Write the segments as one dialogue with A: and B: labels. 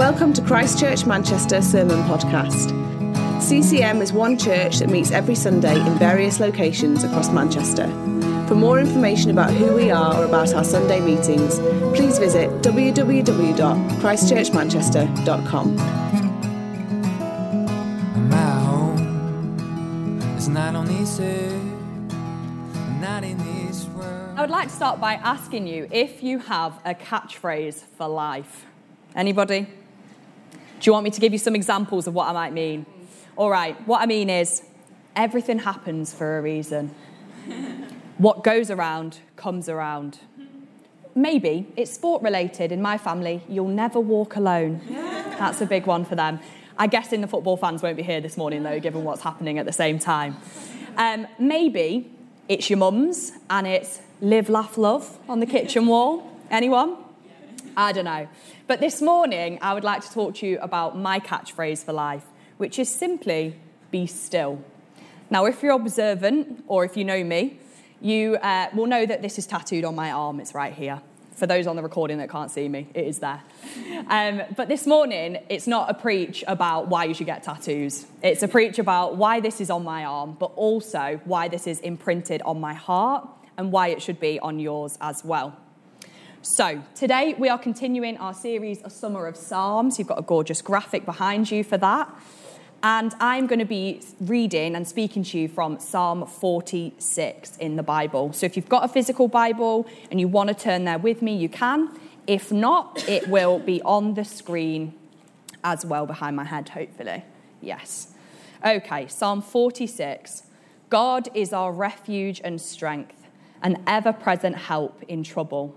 A: Welcome to Christchurch Manchester Sermon Podcast. CCM is one church that meets every Sunday in various locations across Manchester. For more information about who we are or about our Sunday meetings, please visit www.christchurchmanchester.com.
B: My home is not on this earth, not in this world.
C: I would like to start by asking you if you have a catchphrase for life. Anybody? Do you want me to give you some examples of what I might mean? All right, what I mean is everything happens for a reason. what goes around comes around. Maybe it's sport related. In my family, you'll never walk alone. That's a big one for them. I guess in the football fans won't be here this morning, though, given what's happening at the same time. Um, maybe it's your mum's and it's live, laugh, love on the kitchen wall. Anyone? I don't know. But this morning, I would like to talk to you about my catchphrase for life, which is simply be still. Now, if you're observant or if you know me, you uh, will know that this is tattooed on my arm. It's right here. For those on the recording that can't see me, it is there. Um, but this morning, it's not a preach about why you should get tattoos. It's a preach about why this is on my arm, but also why this is imprinted on my heart and why it should be on yours as well. So, today we are continuing our series, A Summer of Psalms. You've got a gorgeous graphic behind you for that. And I'm going to be reading and speaking to you from Psalm 46 in the Bible. So, if you've got a physical Bible and you want to turn there with me, you can. If not, it will be on the screen as well behind my head, hopefully. Yes. Okay, Psalm 46. God is our refuge and strength, an ever present help in trouble.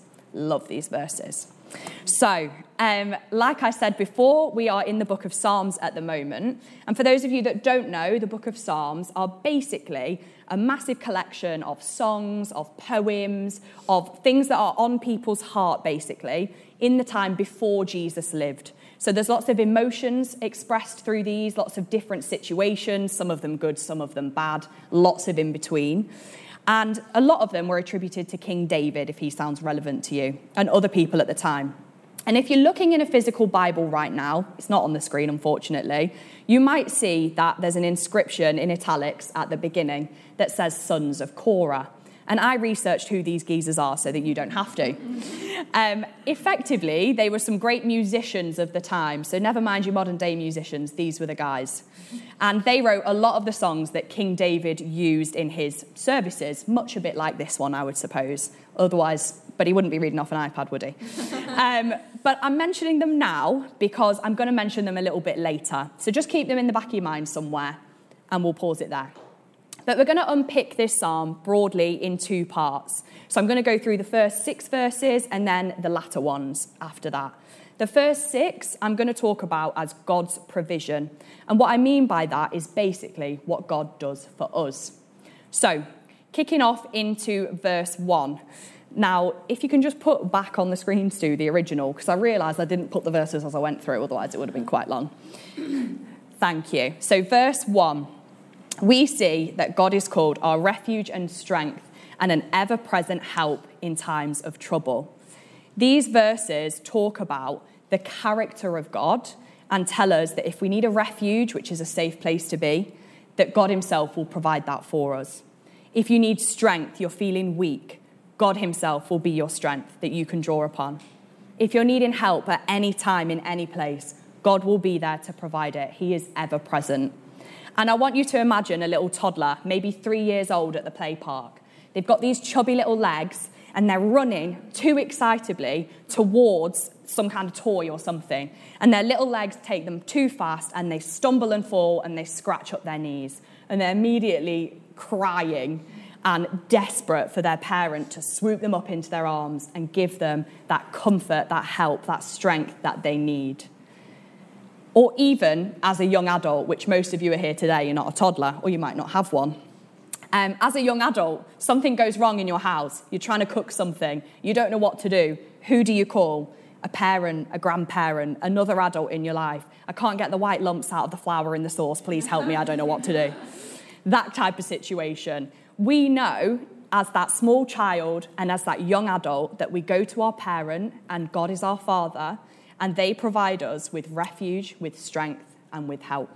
C: Love these verses. So, um, like I said before, we are in the book of Psalms at the moment. And for those of you that don't know, the book of Psalms are basically a massive collection of songs, of poems, of things that are on people's heart, basically, in the time before Jesus lived. So there's lots of emotions expressed through these, lots of different situations, some of them good, some of them bad, lots of in between. And a lot of them were attributed to King David, if he sounds relevant to you, and other people at the time. And if you're looking in a physical Bible right now, it's not on the screen, unfortunately, you might see that there's an inscription in italics at the beginning that says Sons of Korah. And I researched who these geezers are so that you don't have to. Um, effectively, they were some great musicians of the time. So, never mind your modern day musicians, these were the guys. And they wrote a lot of the songs that King David used in his services, much a bit like this one, I would suppose. Otherwise, but he wouldn't be reading off an iPad, would he? um, but I'm mentioning them now because I'm going to mention them a little bit later. So just keep them in the back of your mind somewhere, and we'll pause it there. But we're going to unpick this psalm broadly in two parts. So I'm going to go through the first six verses and then the latter ones after that. The first six I'm going to talk about as God's provision. And what I mean by that is basically what God does for us. So, kicking off into verse one. Now, if you can just put back on the screen, Stu, the original, because I realised I didn't put the verses as I went through, otherwise it would have been quite long. Thank you. So, verse one, we see that God is called our refuge and strength and an ever present help in times of trouble. These verses talk about the character of God and tell us that if we need a refuge, which is a safe place to be, that God Himself will provide that for us. If you need strength, you're feeling weak, God Himself will be your strength that you can draw upon. If you're needing help at any time, in any place, God will be there to provide it. He is ever present. And I want you to imagine a little toddler, maybe three years old at the play park. They've got these chubby little legs and they're running too excitably towards some kind of toy or something. And their little legs take them too fast and they stumble and fall and they scratch up their knees. And they're immediately crying and desperate for their parent to swoop them up into their arms and give them that comfort, that help, that strength that they need. Or even as a young adult, which most of you are here today, you're not a toddler, or you might not have one. Um, as a young adult, something goes wrong in your house. You're trying to cook something. You don't know what to do. Who do you call? A parent, a grandparent, another adult in your life. I can't get the white lumps out of the flour in the sauce. Please help me. I don't know what to do. That type of situation. We know as that small child and as that young adult that we go to our parent and God is our father and they provide us with refuge, with strength, and with help.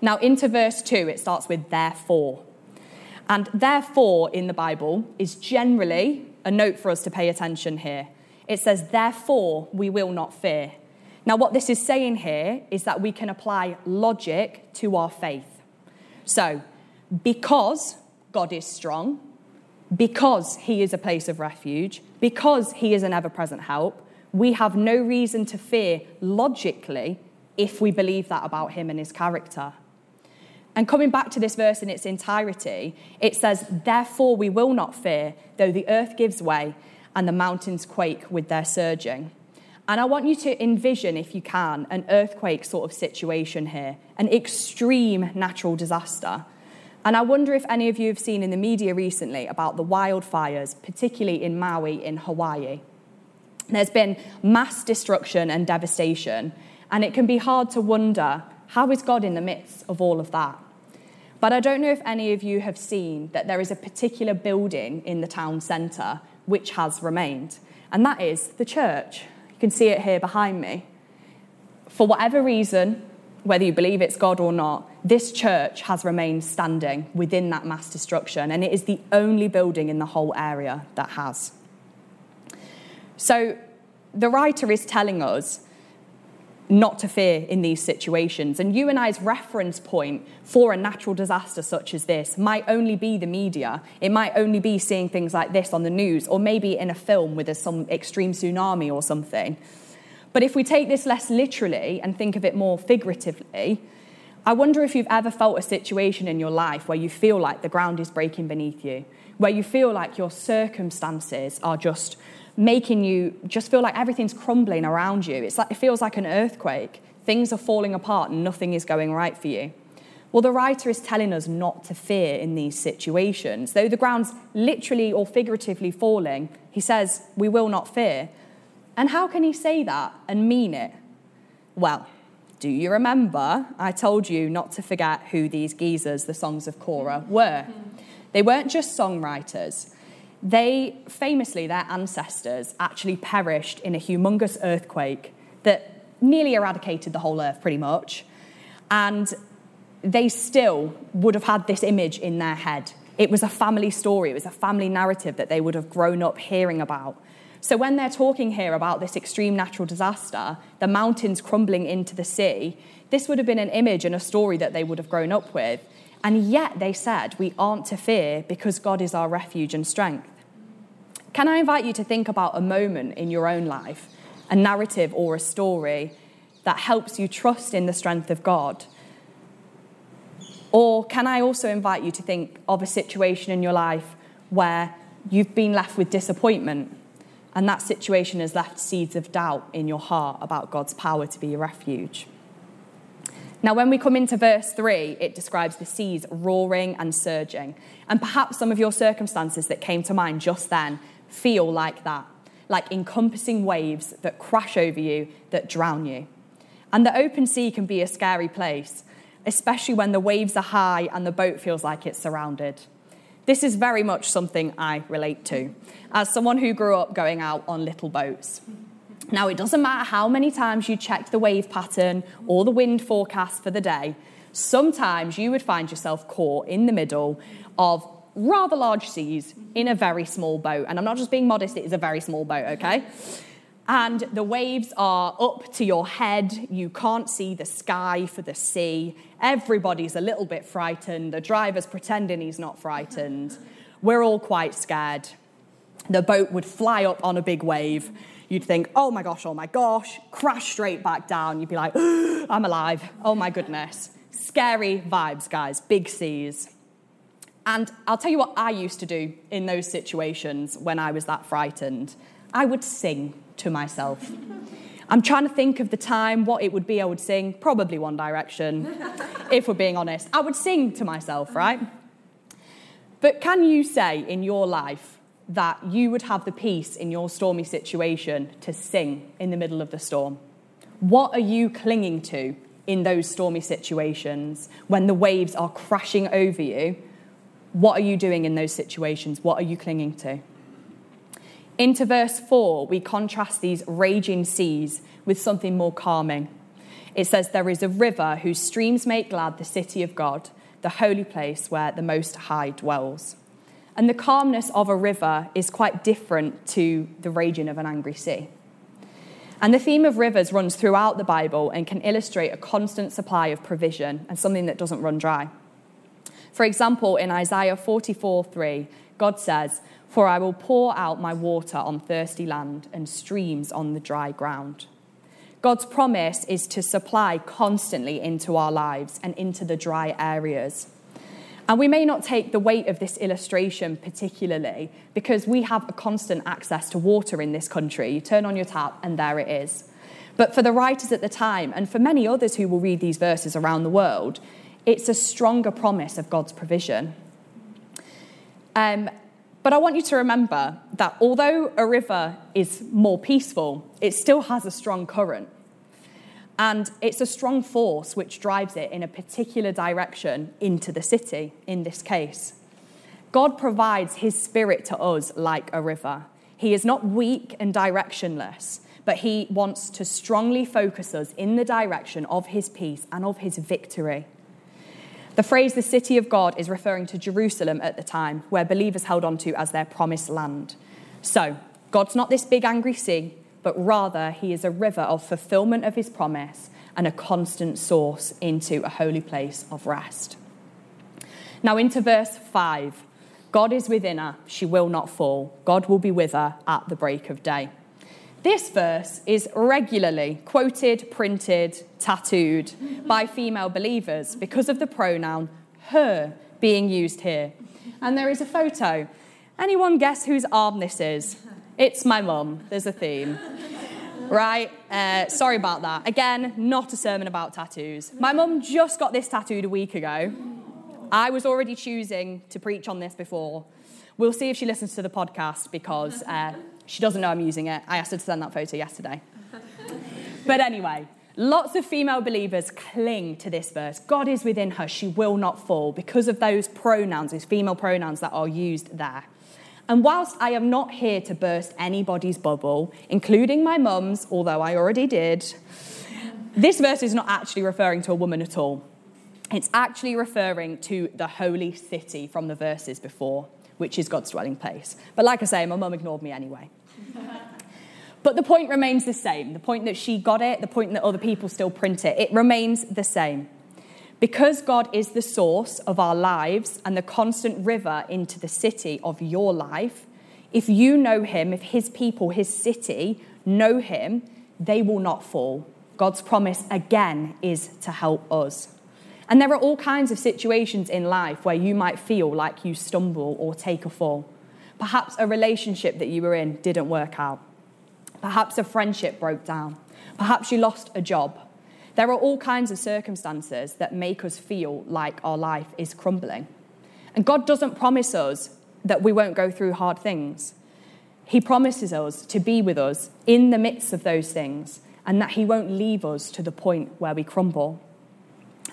C: Now, into verse 2, it starts with therefore. And therefore in the Bible is generally a note for us to pay attention here. It says, therefore we will not fear. Now, what this is saying here is that we can apply logic to our faith. So, because God is strong, because He is a place of refuge, because He is an ever present help, we have no reason to fear logically if we believe that about Him and His character. And coming back to this verse in its entirety, it says, Therefore we will not fear, though the earth gives way and the mountains quake with their surging. And I want you to envision, if you can, an earthquake sort of situation here, an extreme natural disaster. And I wonder if any of you have seen in the media recently about the wildfires, particularly in Maui in Hawaii. There's been mass destruction and devastation, and it can be hard to wonder how is God in the midst of all of that? But I don't know if any of you have seen that there is a particular building in the town centre which has remained, and that is the church. You can see it here behind me. For whatever reason, whether you believe it's God or not, this church has remained standing within that mass destruction, and it is the only building in the whole area that has. So the writer is telling us not to fear in these situations. And you and I's reference point for a natural disaster such as this might only be the media. It might only be seeing things like this on the news, or maybe in a film with some extreme tsunami or something. But if we take this less literally and think of it more figuratively, I wonder if you've ever felt a situation in your life where you feel like the ground is breaking beneath you, where you feel like your circumstances are just making you just feel like everything's crumbling around you. It's like, it feels like an earthquake. Things are falling apart and nothing is going right for you. Well, the writer is telling us not to fear in these situations. Though the ground's literally or figuratively falling, he says, We will not fear. And how can he say that and mean it? Well, do you remember I told you not to forget who these geezers, the Sons of Korah, were? They weren't just songwriters, they famously, their ancestors actually perished in a humongous earthquake that nearly eradicated the whole earth pretty much. And they still would have had this image in their head. It was a family story, it was a family narrative that they would have grown up hearing about. So when they're talking here about this extreme natural disaster, the mountains crumbling into the sea, this would have been an image and a story that they would have grown up with. And yet they said, We aren't to fear because God is our refuge and strength. Can I invite you to think about a moment in your own life, a narrative or a story that helps you trust in the strength of God? Or can I also invite you to think of a situation in your life where you've been left with disappointment and that situation has left seeds of doubt in your heart about God's power to be a refuge? Now, when we come into verse 3, it describes the seas roaring and surging. And perhaps some of your circumstances that came to mind just then feel like that, like encompassing waves that crash over you, that drown you. And the open sea can be a scary place, especially when the waves are high and the boat feels like it's surrounded. This is very much something I relate to, as someone who grew up going out on little boats. Now, it doesn't matter how many times you check the wave pattern or the wind forecast for the day, sometimes you would find yourself caught in the middle of rather large seas in a very small boat. And I'm not just being modest, it is a very small boat, okay? and the waves are up to your head. You can't see the sky for the sea. Everybody's a little bit frightened. The driver's pretending he's not frightened. We're all quite scared. The boat would fly up on a big wave. You'd think, oh my gosh, oh my gosh, crash straight back down. You'd be like, I'm alive. Oh my goodness. Scary vibes, guys, big seas. And I'll tell you what I used to do in those situations when I was that frightened. I would sing to myself. I'm trying to think of the time, what it would be I would sing. Probably One Direction, if we're being honest. I would sing to myself, right? But can you say in your life that you would have the peace in your stormy situation to sing in the middle of the storm? What are you clinging to in those stormy situations when the waves are crashing over you? What are you doing in those situations? What are you clinging to? Into verse 4, we contrast these raging seas with something more calming. It says, There is a river whose streams make glad the city of God, the holy place where the Most High dwells. And the calmness of a river is quite different to the raging of an angry sea. And the theme of rivers runs throughout the Bible and can illustrate a constant supply of provision and something that doesn't run dry. For example, in Isaiah 44 3, God says, For I will pour out my water on thirsty land and streams on the dry ground. God's promise is to supply constantly into our lives and into the dry areas. And we may not take the weight of this illustration particularly because we have a constant access to water in this country. You turn on your tap and there it is. But for the writers at the time, and for many others who will read these verses around the world, it's a stronger promise of God's provision. Um, but I want you to remember that although a river is more peaceful, it still has a strong current. And it's a strong force which drives it in a particular direction into the city, in this case. God provides his spirit to us like a river. He is not weak and directionless, but he wants to strongly focus us in the direction of his peace and of his victory. The phrase the city of God is referring to Jerusalem at the time, where believers held on to as their promised land. So, God's not this big angry sea, but rather he is a river of fulfillment of his promise and a constant source into a holy place of rest. Now, into verse 5 God is within her, she will not fall. God will be with her at the break of day. This verse is regularly quoted, printed, tattooed by female believers because of the pronoun her being used here. And there is a photo. Anyone guess whose arm this is? It's my mum. There's a theme. Right? Uh, sorry about that. Again, not a sermon about tattoos. My mum just got this tattooed a week ago. I was already choosing to preach on this before. We'll see if she listens to the podcast because uh, she doesn't know I'm using it. I asked her to send that photo yesterday. but anyway, lots of female believers cling to this verse. God is within her, she will not fall, because of those pronouns, those female pronouns that are used there. And whilst I am not here to burst anybody's bubble, including my mum's, although I already did, this verse is not actually referring to a woman at all. It's actually referring to the holy city from the verses before which is God's dwelling place. But like I say, my mum ignored me anyway. but the point remains the same. The point that she got it, the point that other people still print it, it remains the same. Because God is the source of our lives and the constant river into the city of your life, if you know Him, if His people, His city know Him, they will not fall. God's promise again is to help us. And there are all kinds of situations in life where you might feel like you stumble or take a fall. Perhaps a relationship that you were in didn't work out. Perhaps a friendship broke down. Perhaps you lost a job. There are all kinds of circumstances that make us feel like our life is crumbling. And God doesn't promise us that we won't go through hard things. He promises us to be with us in the midst of those things and that He won't leave us to the point where we crumble.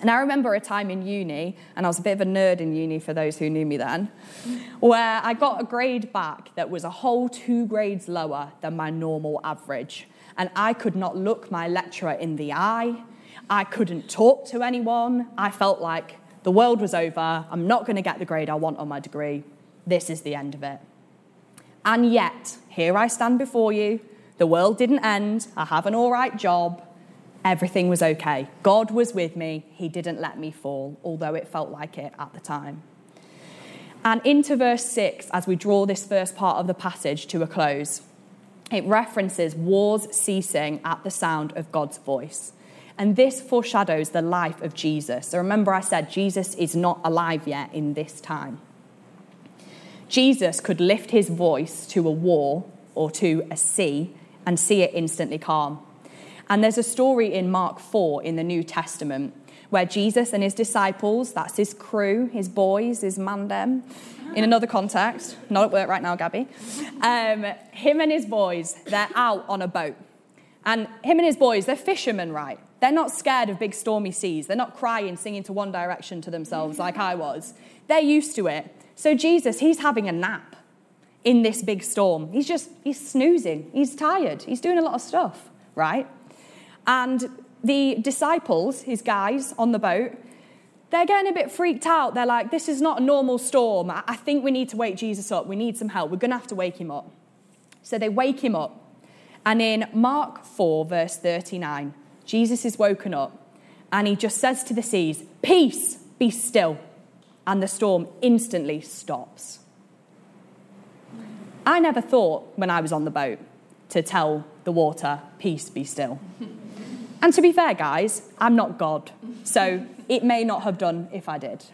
C: And I remember a time in uni, and I was a bit of a nerd in uni for those who knew me then, where I got a grade back that was a whole two grades lower than my normal average. And I could not look my lecturer in the eye. I couldn't talk to anyone. I felt like the world was over. I'm not going to get the grade I want on my degree. This is the end of it. And yet, here I stand before you, The world didn't end. I have an all right job. Everything was okay. God was with me. He didn't let me fall, although it felt like it at the time. And into verse 6, as we draw this first part of the passage to a close, it references wars ceasing at the sound of God's voice. And this foreshadows the life of Jesus. So remember, I said Jesus is not alive yet in this time. Jesus could lift his voice to a war or to a sea and see it instantly calm. And there's a story in Mark 4 in the New Testament where Jesus and his disciples, that's his crew, his boys, his mandem, in another context, not at work right now, Gabi, um, him and his boys, they're out on a boat. And him and his boys, they're fishermen, right? They're not scared of big stormy seas. They're not crying, singing to One Direction to themselves like I was. They're used to it. So Jesus, he's having a nap in this big storm. He's just, he's snoozing. He's tired. He's doing a lot of stuff, right? And the disciples, his guys on the boat, they're getting a bit freaked out. They're like, this is not a normal storm. I think we need to wake Jesus up. We need some help. We're going to have to wake him up. So they wake him up. And in Mark 4, verse 39, Jesus is woken up and he just says to the seas, Peace, be still. And the storm instantly stops. I never thought when I was on the boat to tell the water, Peace, be still. And to be fair, guys, I'm not God, so it may not have done if I did.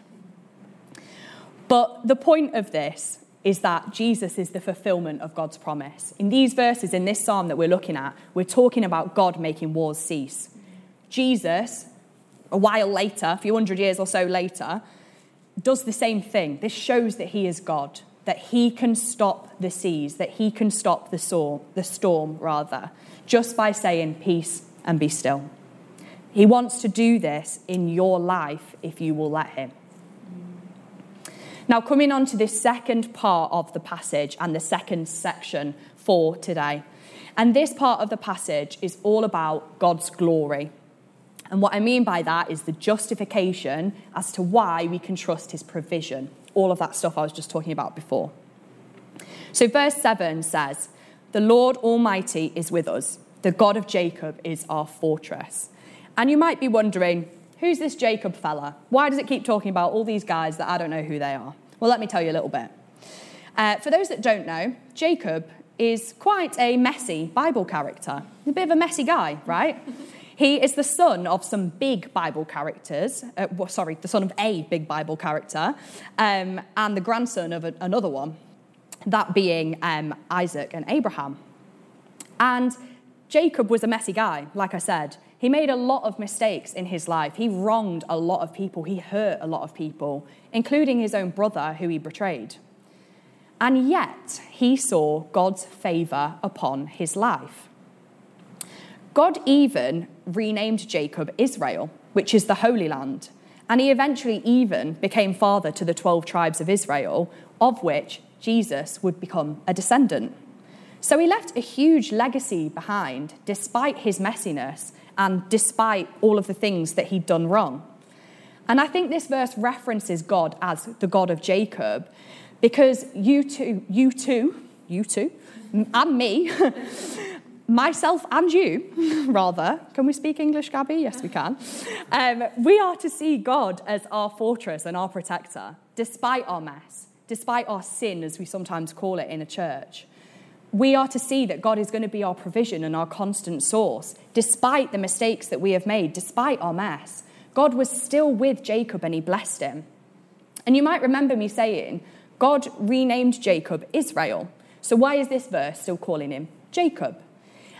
C: But the point of this is that Jesus is the fulfillment of God's promise. In these verses, in this psalm that we're looking at, we're talking about God making wars cease. Jesus, a while later, a few hundred years or so later, does the same thing. This shows that he is God, that he can stop the seas, that he can stop the storm, the storm rather, just by saying peace and be still. He wants to do this in your life if you will let him. Now, coming on to this second part of the passage and the second section for today. And this part of the passage is all about God's glory. And what I mean by that is the justification as to why we can trust his provision. All of that stuff I was just talking about before. So, verse 7 says, The Lord Almighty is with us. The God of Jacob is our fortress. And you might be wondering, who's this Jacob fella? Why does it keep talking about all these guys that I don't know who they are? Well, let me tell you a little bit. Uh, for those that don't know, Jacob is quite a messy Bible character. He's a bit of a messy guy, right? He is the son of some big Bible characters, uh, well, sorry, the son of a big Bible character, um, and the grandson of a, another one, that being um, Isaac and Abraham. And Jacob was a messy guy, like I said. He made a lot of mistakes in his life. He wronged a lot of people. He hurt a lot of people, including his own brother, who he betrayed. And yet, he saw God's favor upon his life. God even renamed Jacob Israel, which is the Holy Land. And he eventually even became father to the 12 tribes of Israel, of which Jesus would become a descendant. So he left a huge legacy behind, despite his messiness and despite all of the things that he'd done wrong. And I think this verse references God as the God of Jacob because you two, you two, you two, and me, myself and you, rather, can we speak English, Gabi? Yes, we can. Um, we are to see God as our fortress and our protector, despite our mess, despite our sin, as we sometimes call it in a church we are to see that God is going to be our provision and our constant source, despite the mistakes that we have made, despite our mess. God was still with Jacob and he blessed him. And you might remember me saying, God renamed Jacob Israel. So why is this verse still calling him Jacob?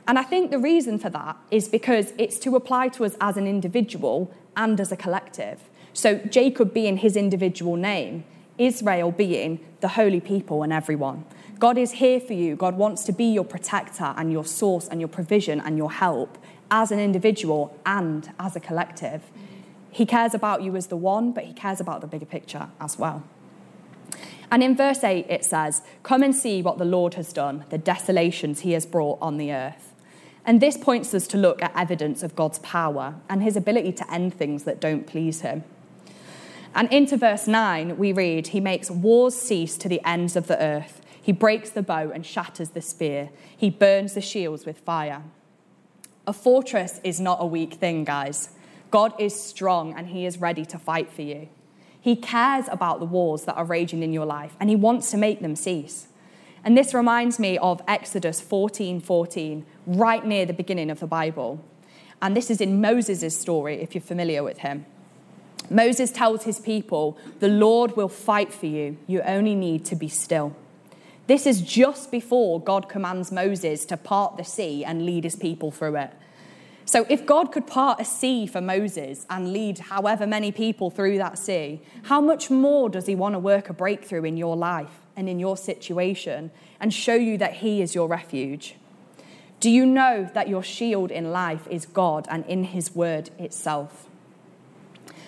C: And I think the reason for that is because it's to apply to us as an individual and as a collective. So Jacob being his individual name, Israel being the holy people and everyone. God is here for you. God wants to be your protector and your source and your provision and your help as an individual and as a collective. He cares about you as the one, but he cares about the bigger picture as well. And in verse 8, it says, Come and see what the Lord has done, the desolations he has brought on the earth. And this points us to look at evidence of God's power and his ability to end things that don't please him. And into verse 9, we read, He makes wars cease to the ends of the earth. He breaks the bow and shatters the spear. He burns the shields with fire. A fortress is not a weak thing, guys. God is strong and He is ready to fight for you. He cares about the wars that are raging in your life and He wants to make them cease. And this reminds me of Exodus 14 14, right near the beginning of the Bible. And this is in Moses' story, if you're familiar with him. Moses tells his people, The Lord will fight for you. You only need to be still. This is just before God commands Moses to part the sea and lead his people through it. So, if God could part a sea for Moses and lead however many people through that sea, how much more does he want to work a breakthrough in your life and in your situation and show you that he is your refuge? Do you know that your shield in life is God and in his word itself?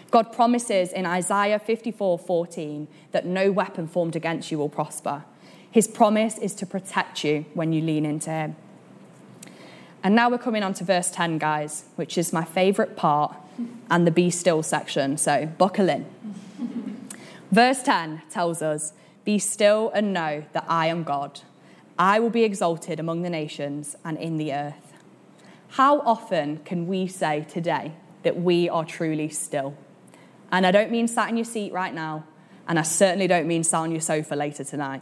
C: God promises in Isaiah 54 14 that no weapon formed against you will prosper. His promise is to protect you when you lean into him. And now we're coming on to verse 10, guys, which is my favourite part and the be still section. So buckle in. verse 10 tells us Be still and know that I am God. I will be exalted among the nations and in the earth. How often can we say today that we are truly still? And I don't mean sat in your seat right now, and I certainly don't mean sat on your sofa later tonight.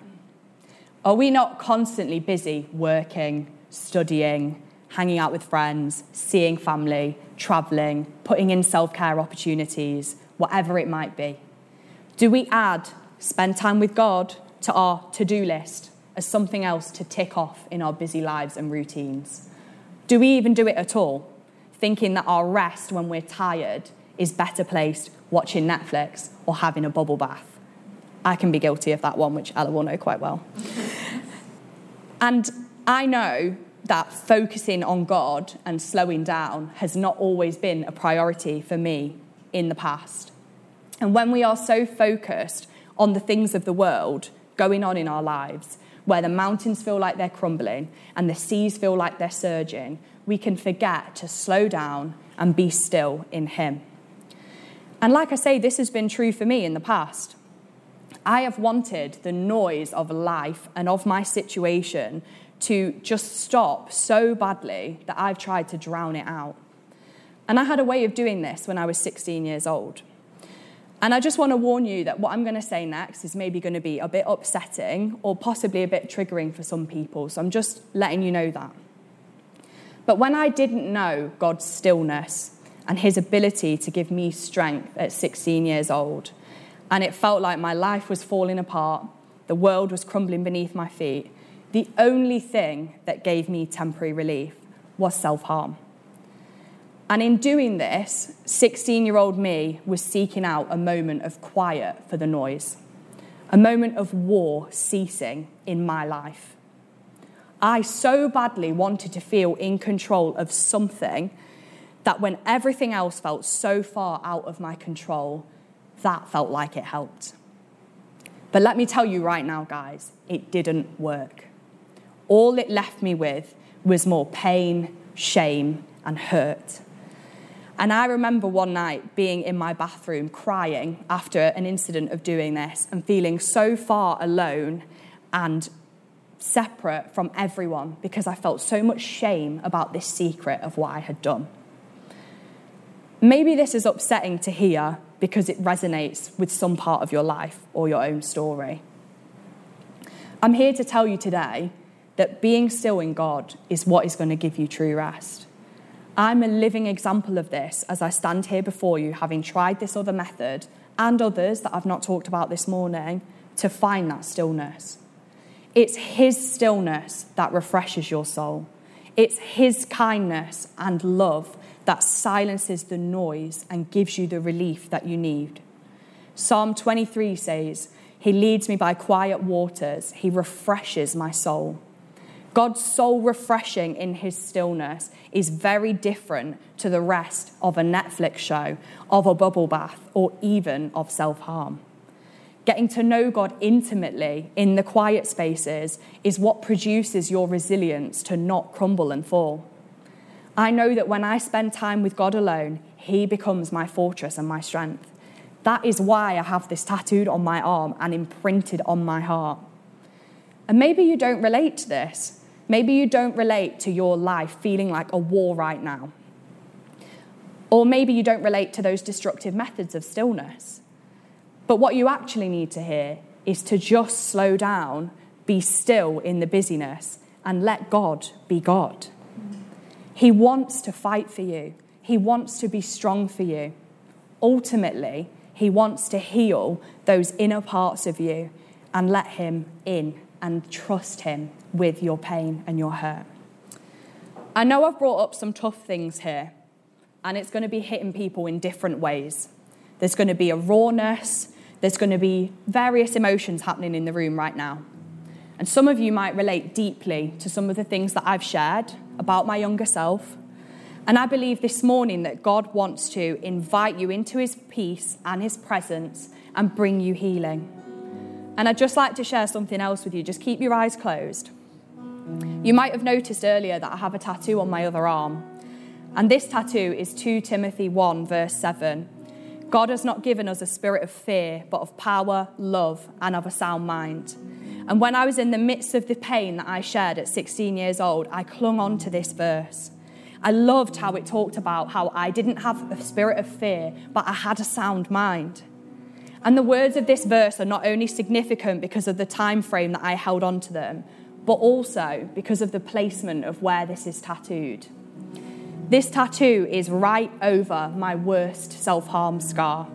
C: Are we not constantly busy working, studying, hanging out with friends, seeing family, traveling, putting in self care opportunities, whatever it might be? Do we add spend time with God to our to do list as something else to tick off in our busy lives and routines? Do we even do it at all, thinking that our rest when we're tired is better placed watching Netflix or having a bubble bath. I can be guilty of that one, which Ella will know quite well. and I know that focusing on God and slowing down has not always been a priority for me in the past. And when we are so focused on the things of the world going on in our lives, where the mountains feel like they're crumbling and the seas feel like they're surging, we can forget to slow down and be still in Him. And like I say, this has been true for me in the past. I have wanted the noise of life and of my situation to just stop so badly that I've tried to drown it out. And I had a way of doing this when I was 16 years old. And I just want to warn you that what I'm going to say next is maybe going to be a bit upsetting or possibly a bit triggering for some people. So I'm just letting you know that. But when I didn't know God's stillness and his ability to give me strength at 16 years old. And it felt like my life was falling apart, the world was crumbling beneath my feet. The only thing that gave me temporary relief was self harm. And in doing this, 16 year old me was seeking out a moment of quiet for the noise, a moment of war ceasing in my life. I so badly wanted to feel in control of something that when everything else felt so far out of my control, that felt like it helped. But let me tell you right now, guys, it didn't work. All it left me with was more pain, shame, and hurt. And I remember one night being in my bathroom crying after an incident of doing this and feeling so far alone and separate from everyone because I felt so much shame about this secret of what I had done. Maybe this is upsetting to hear because it resonates with some part of your life or your own story. I'm here to tell you today that being still in God is what is going to give you true rest. I'm a living example of this as I stand here before you, having tried this other method and others that I've not talked about this morning to find that stillness. It's His stillness that refreshes your soul, it's His kindness and love that silences the noise and gives you the relief that you need. Psalm 23 says, He leads me by quiet waters, He refreshes my soul. God's soul refreshing in His stillness is very different to the rest of a Netflix show, of a bubble bath, or even of self harm. Getting to know God intimately in the quiet spaces is what produces your resilience to not crumble and fall. I know that when I spend time with God alone, He becomes my fortress and my strength. That is why I have this tattooed on my arm and imprinted on my heart. And maybe you don't relate to this. Maybe you don't relate to your life feeling like a war right now. Or maybe you don't relate to those destructive methods of stillness. But what you actually need to hear is to just slow down, be still in the busyness, and let God be God. He wants to fight for you, He wants to be strong for you. Ultimately, He wants to heal those inner parts of you and let Him in and trust Him with your pain and your hurt. I know I've brought up some tough things here, and it's going to be hitting people in different ways. There's going to be a rawness, there's going to be various emotions happening in the room right now. And some of you might relate deeply to some of the things that I've shared about my younger self. And I believe this morning that God wants to invite you into his peace and his presence and bring you healing. And I'd just like to share something else with you. Just keep your eyes closed. You might have noticed earlier that I have a tattoo on my other arm. And this tattoo is 2 Timothy 1, verse 7. God has not given us a spirit of fear, but of power, love, and of a sound mind. And when I was in the midst of the pain that I shared at 16 years old, I clung on to this verse. I loved how it talked about how I didn't have a spirit of fear, but I had a sound mind. And the words of this verse are not only significant because of the time frame that I held on to them, but also because of the placement of where this is tattooed. This tattoo is right over my worst self harm scar.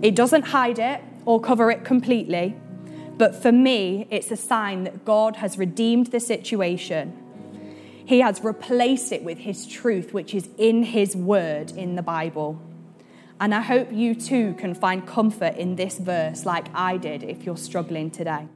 C: It doesn't hide it or cover it completely, but for me, it's a sign that God has redeemed the situation. He has replaced it with His truth, which is in His word in the Bible. And I hope you too can find comfort in this verse like I did if you're struggling today.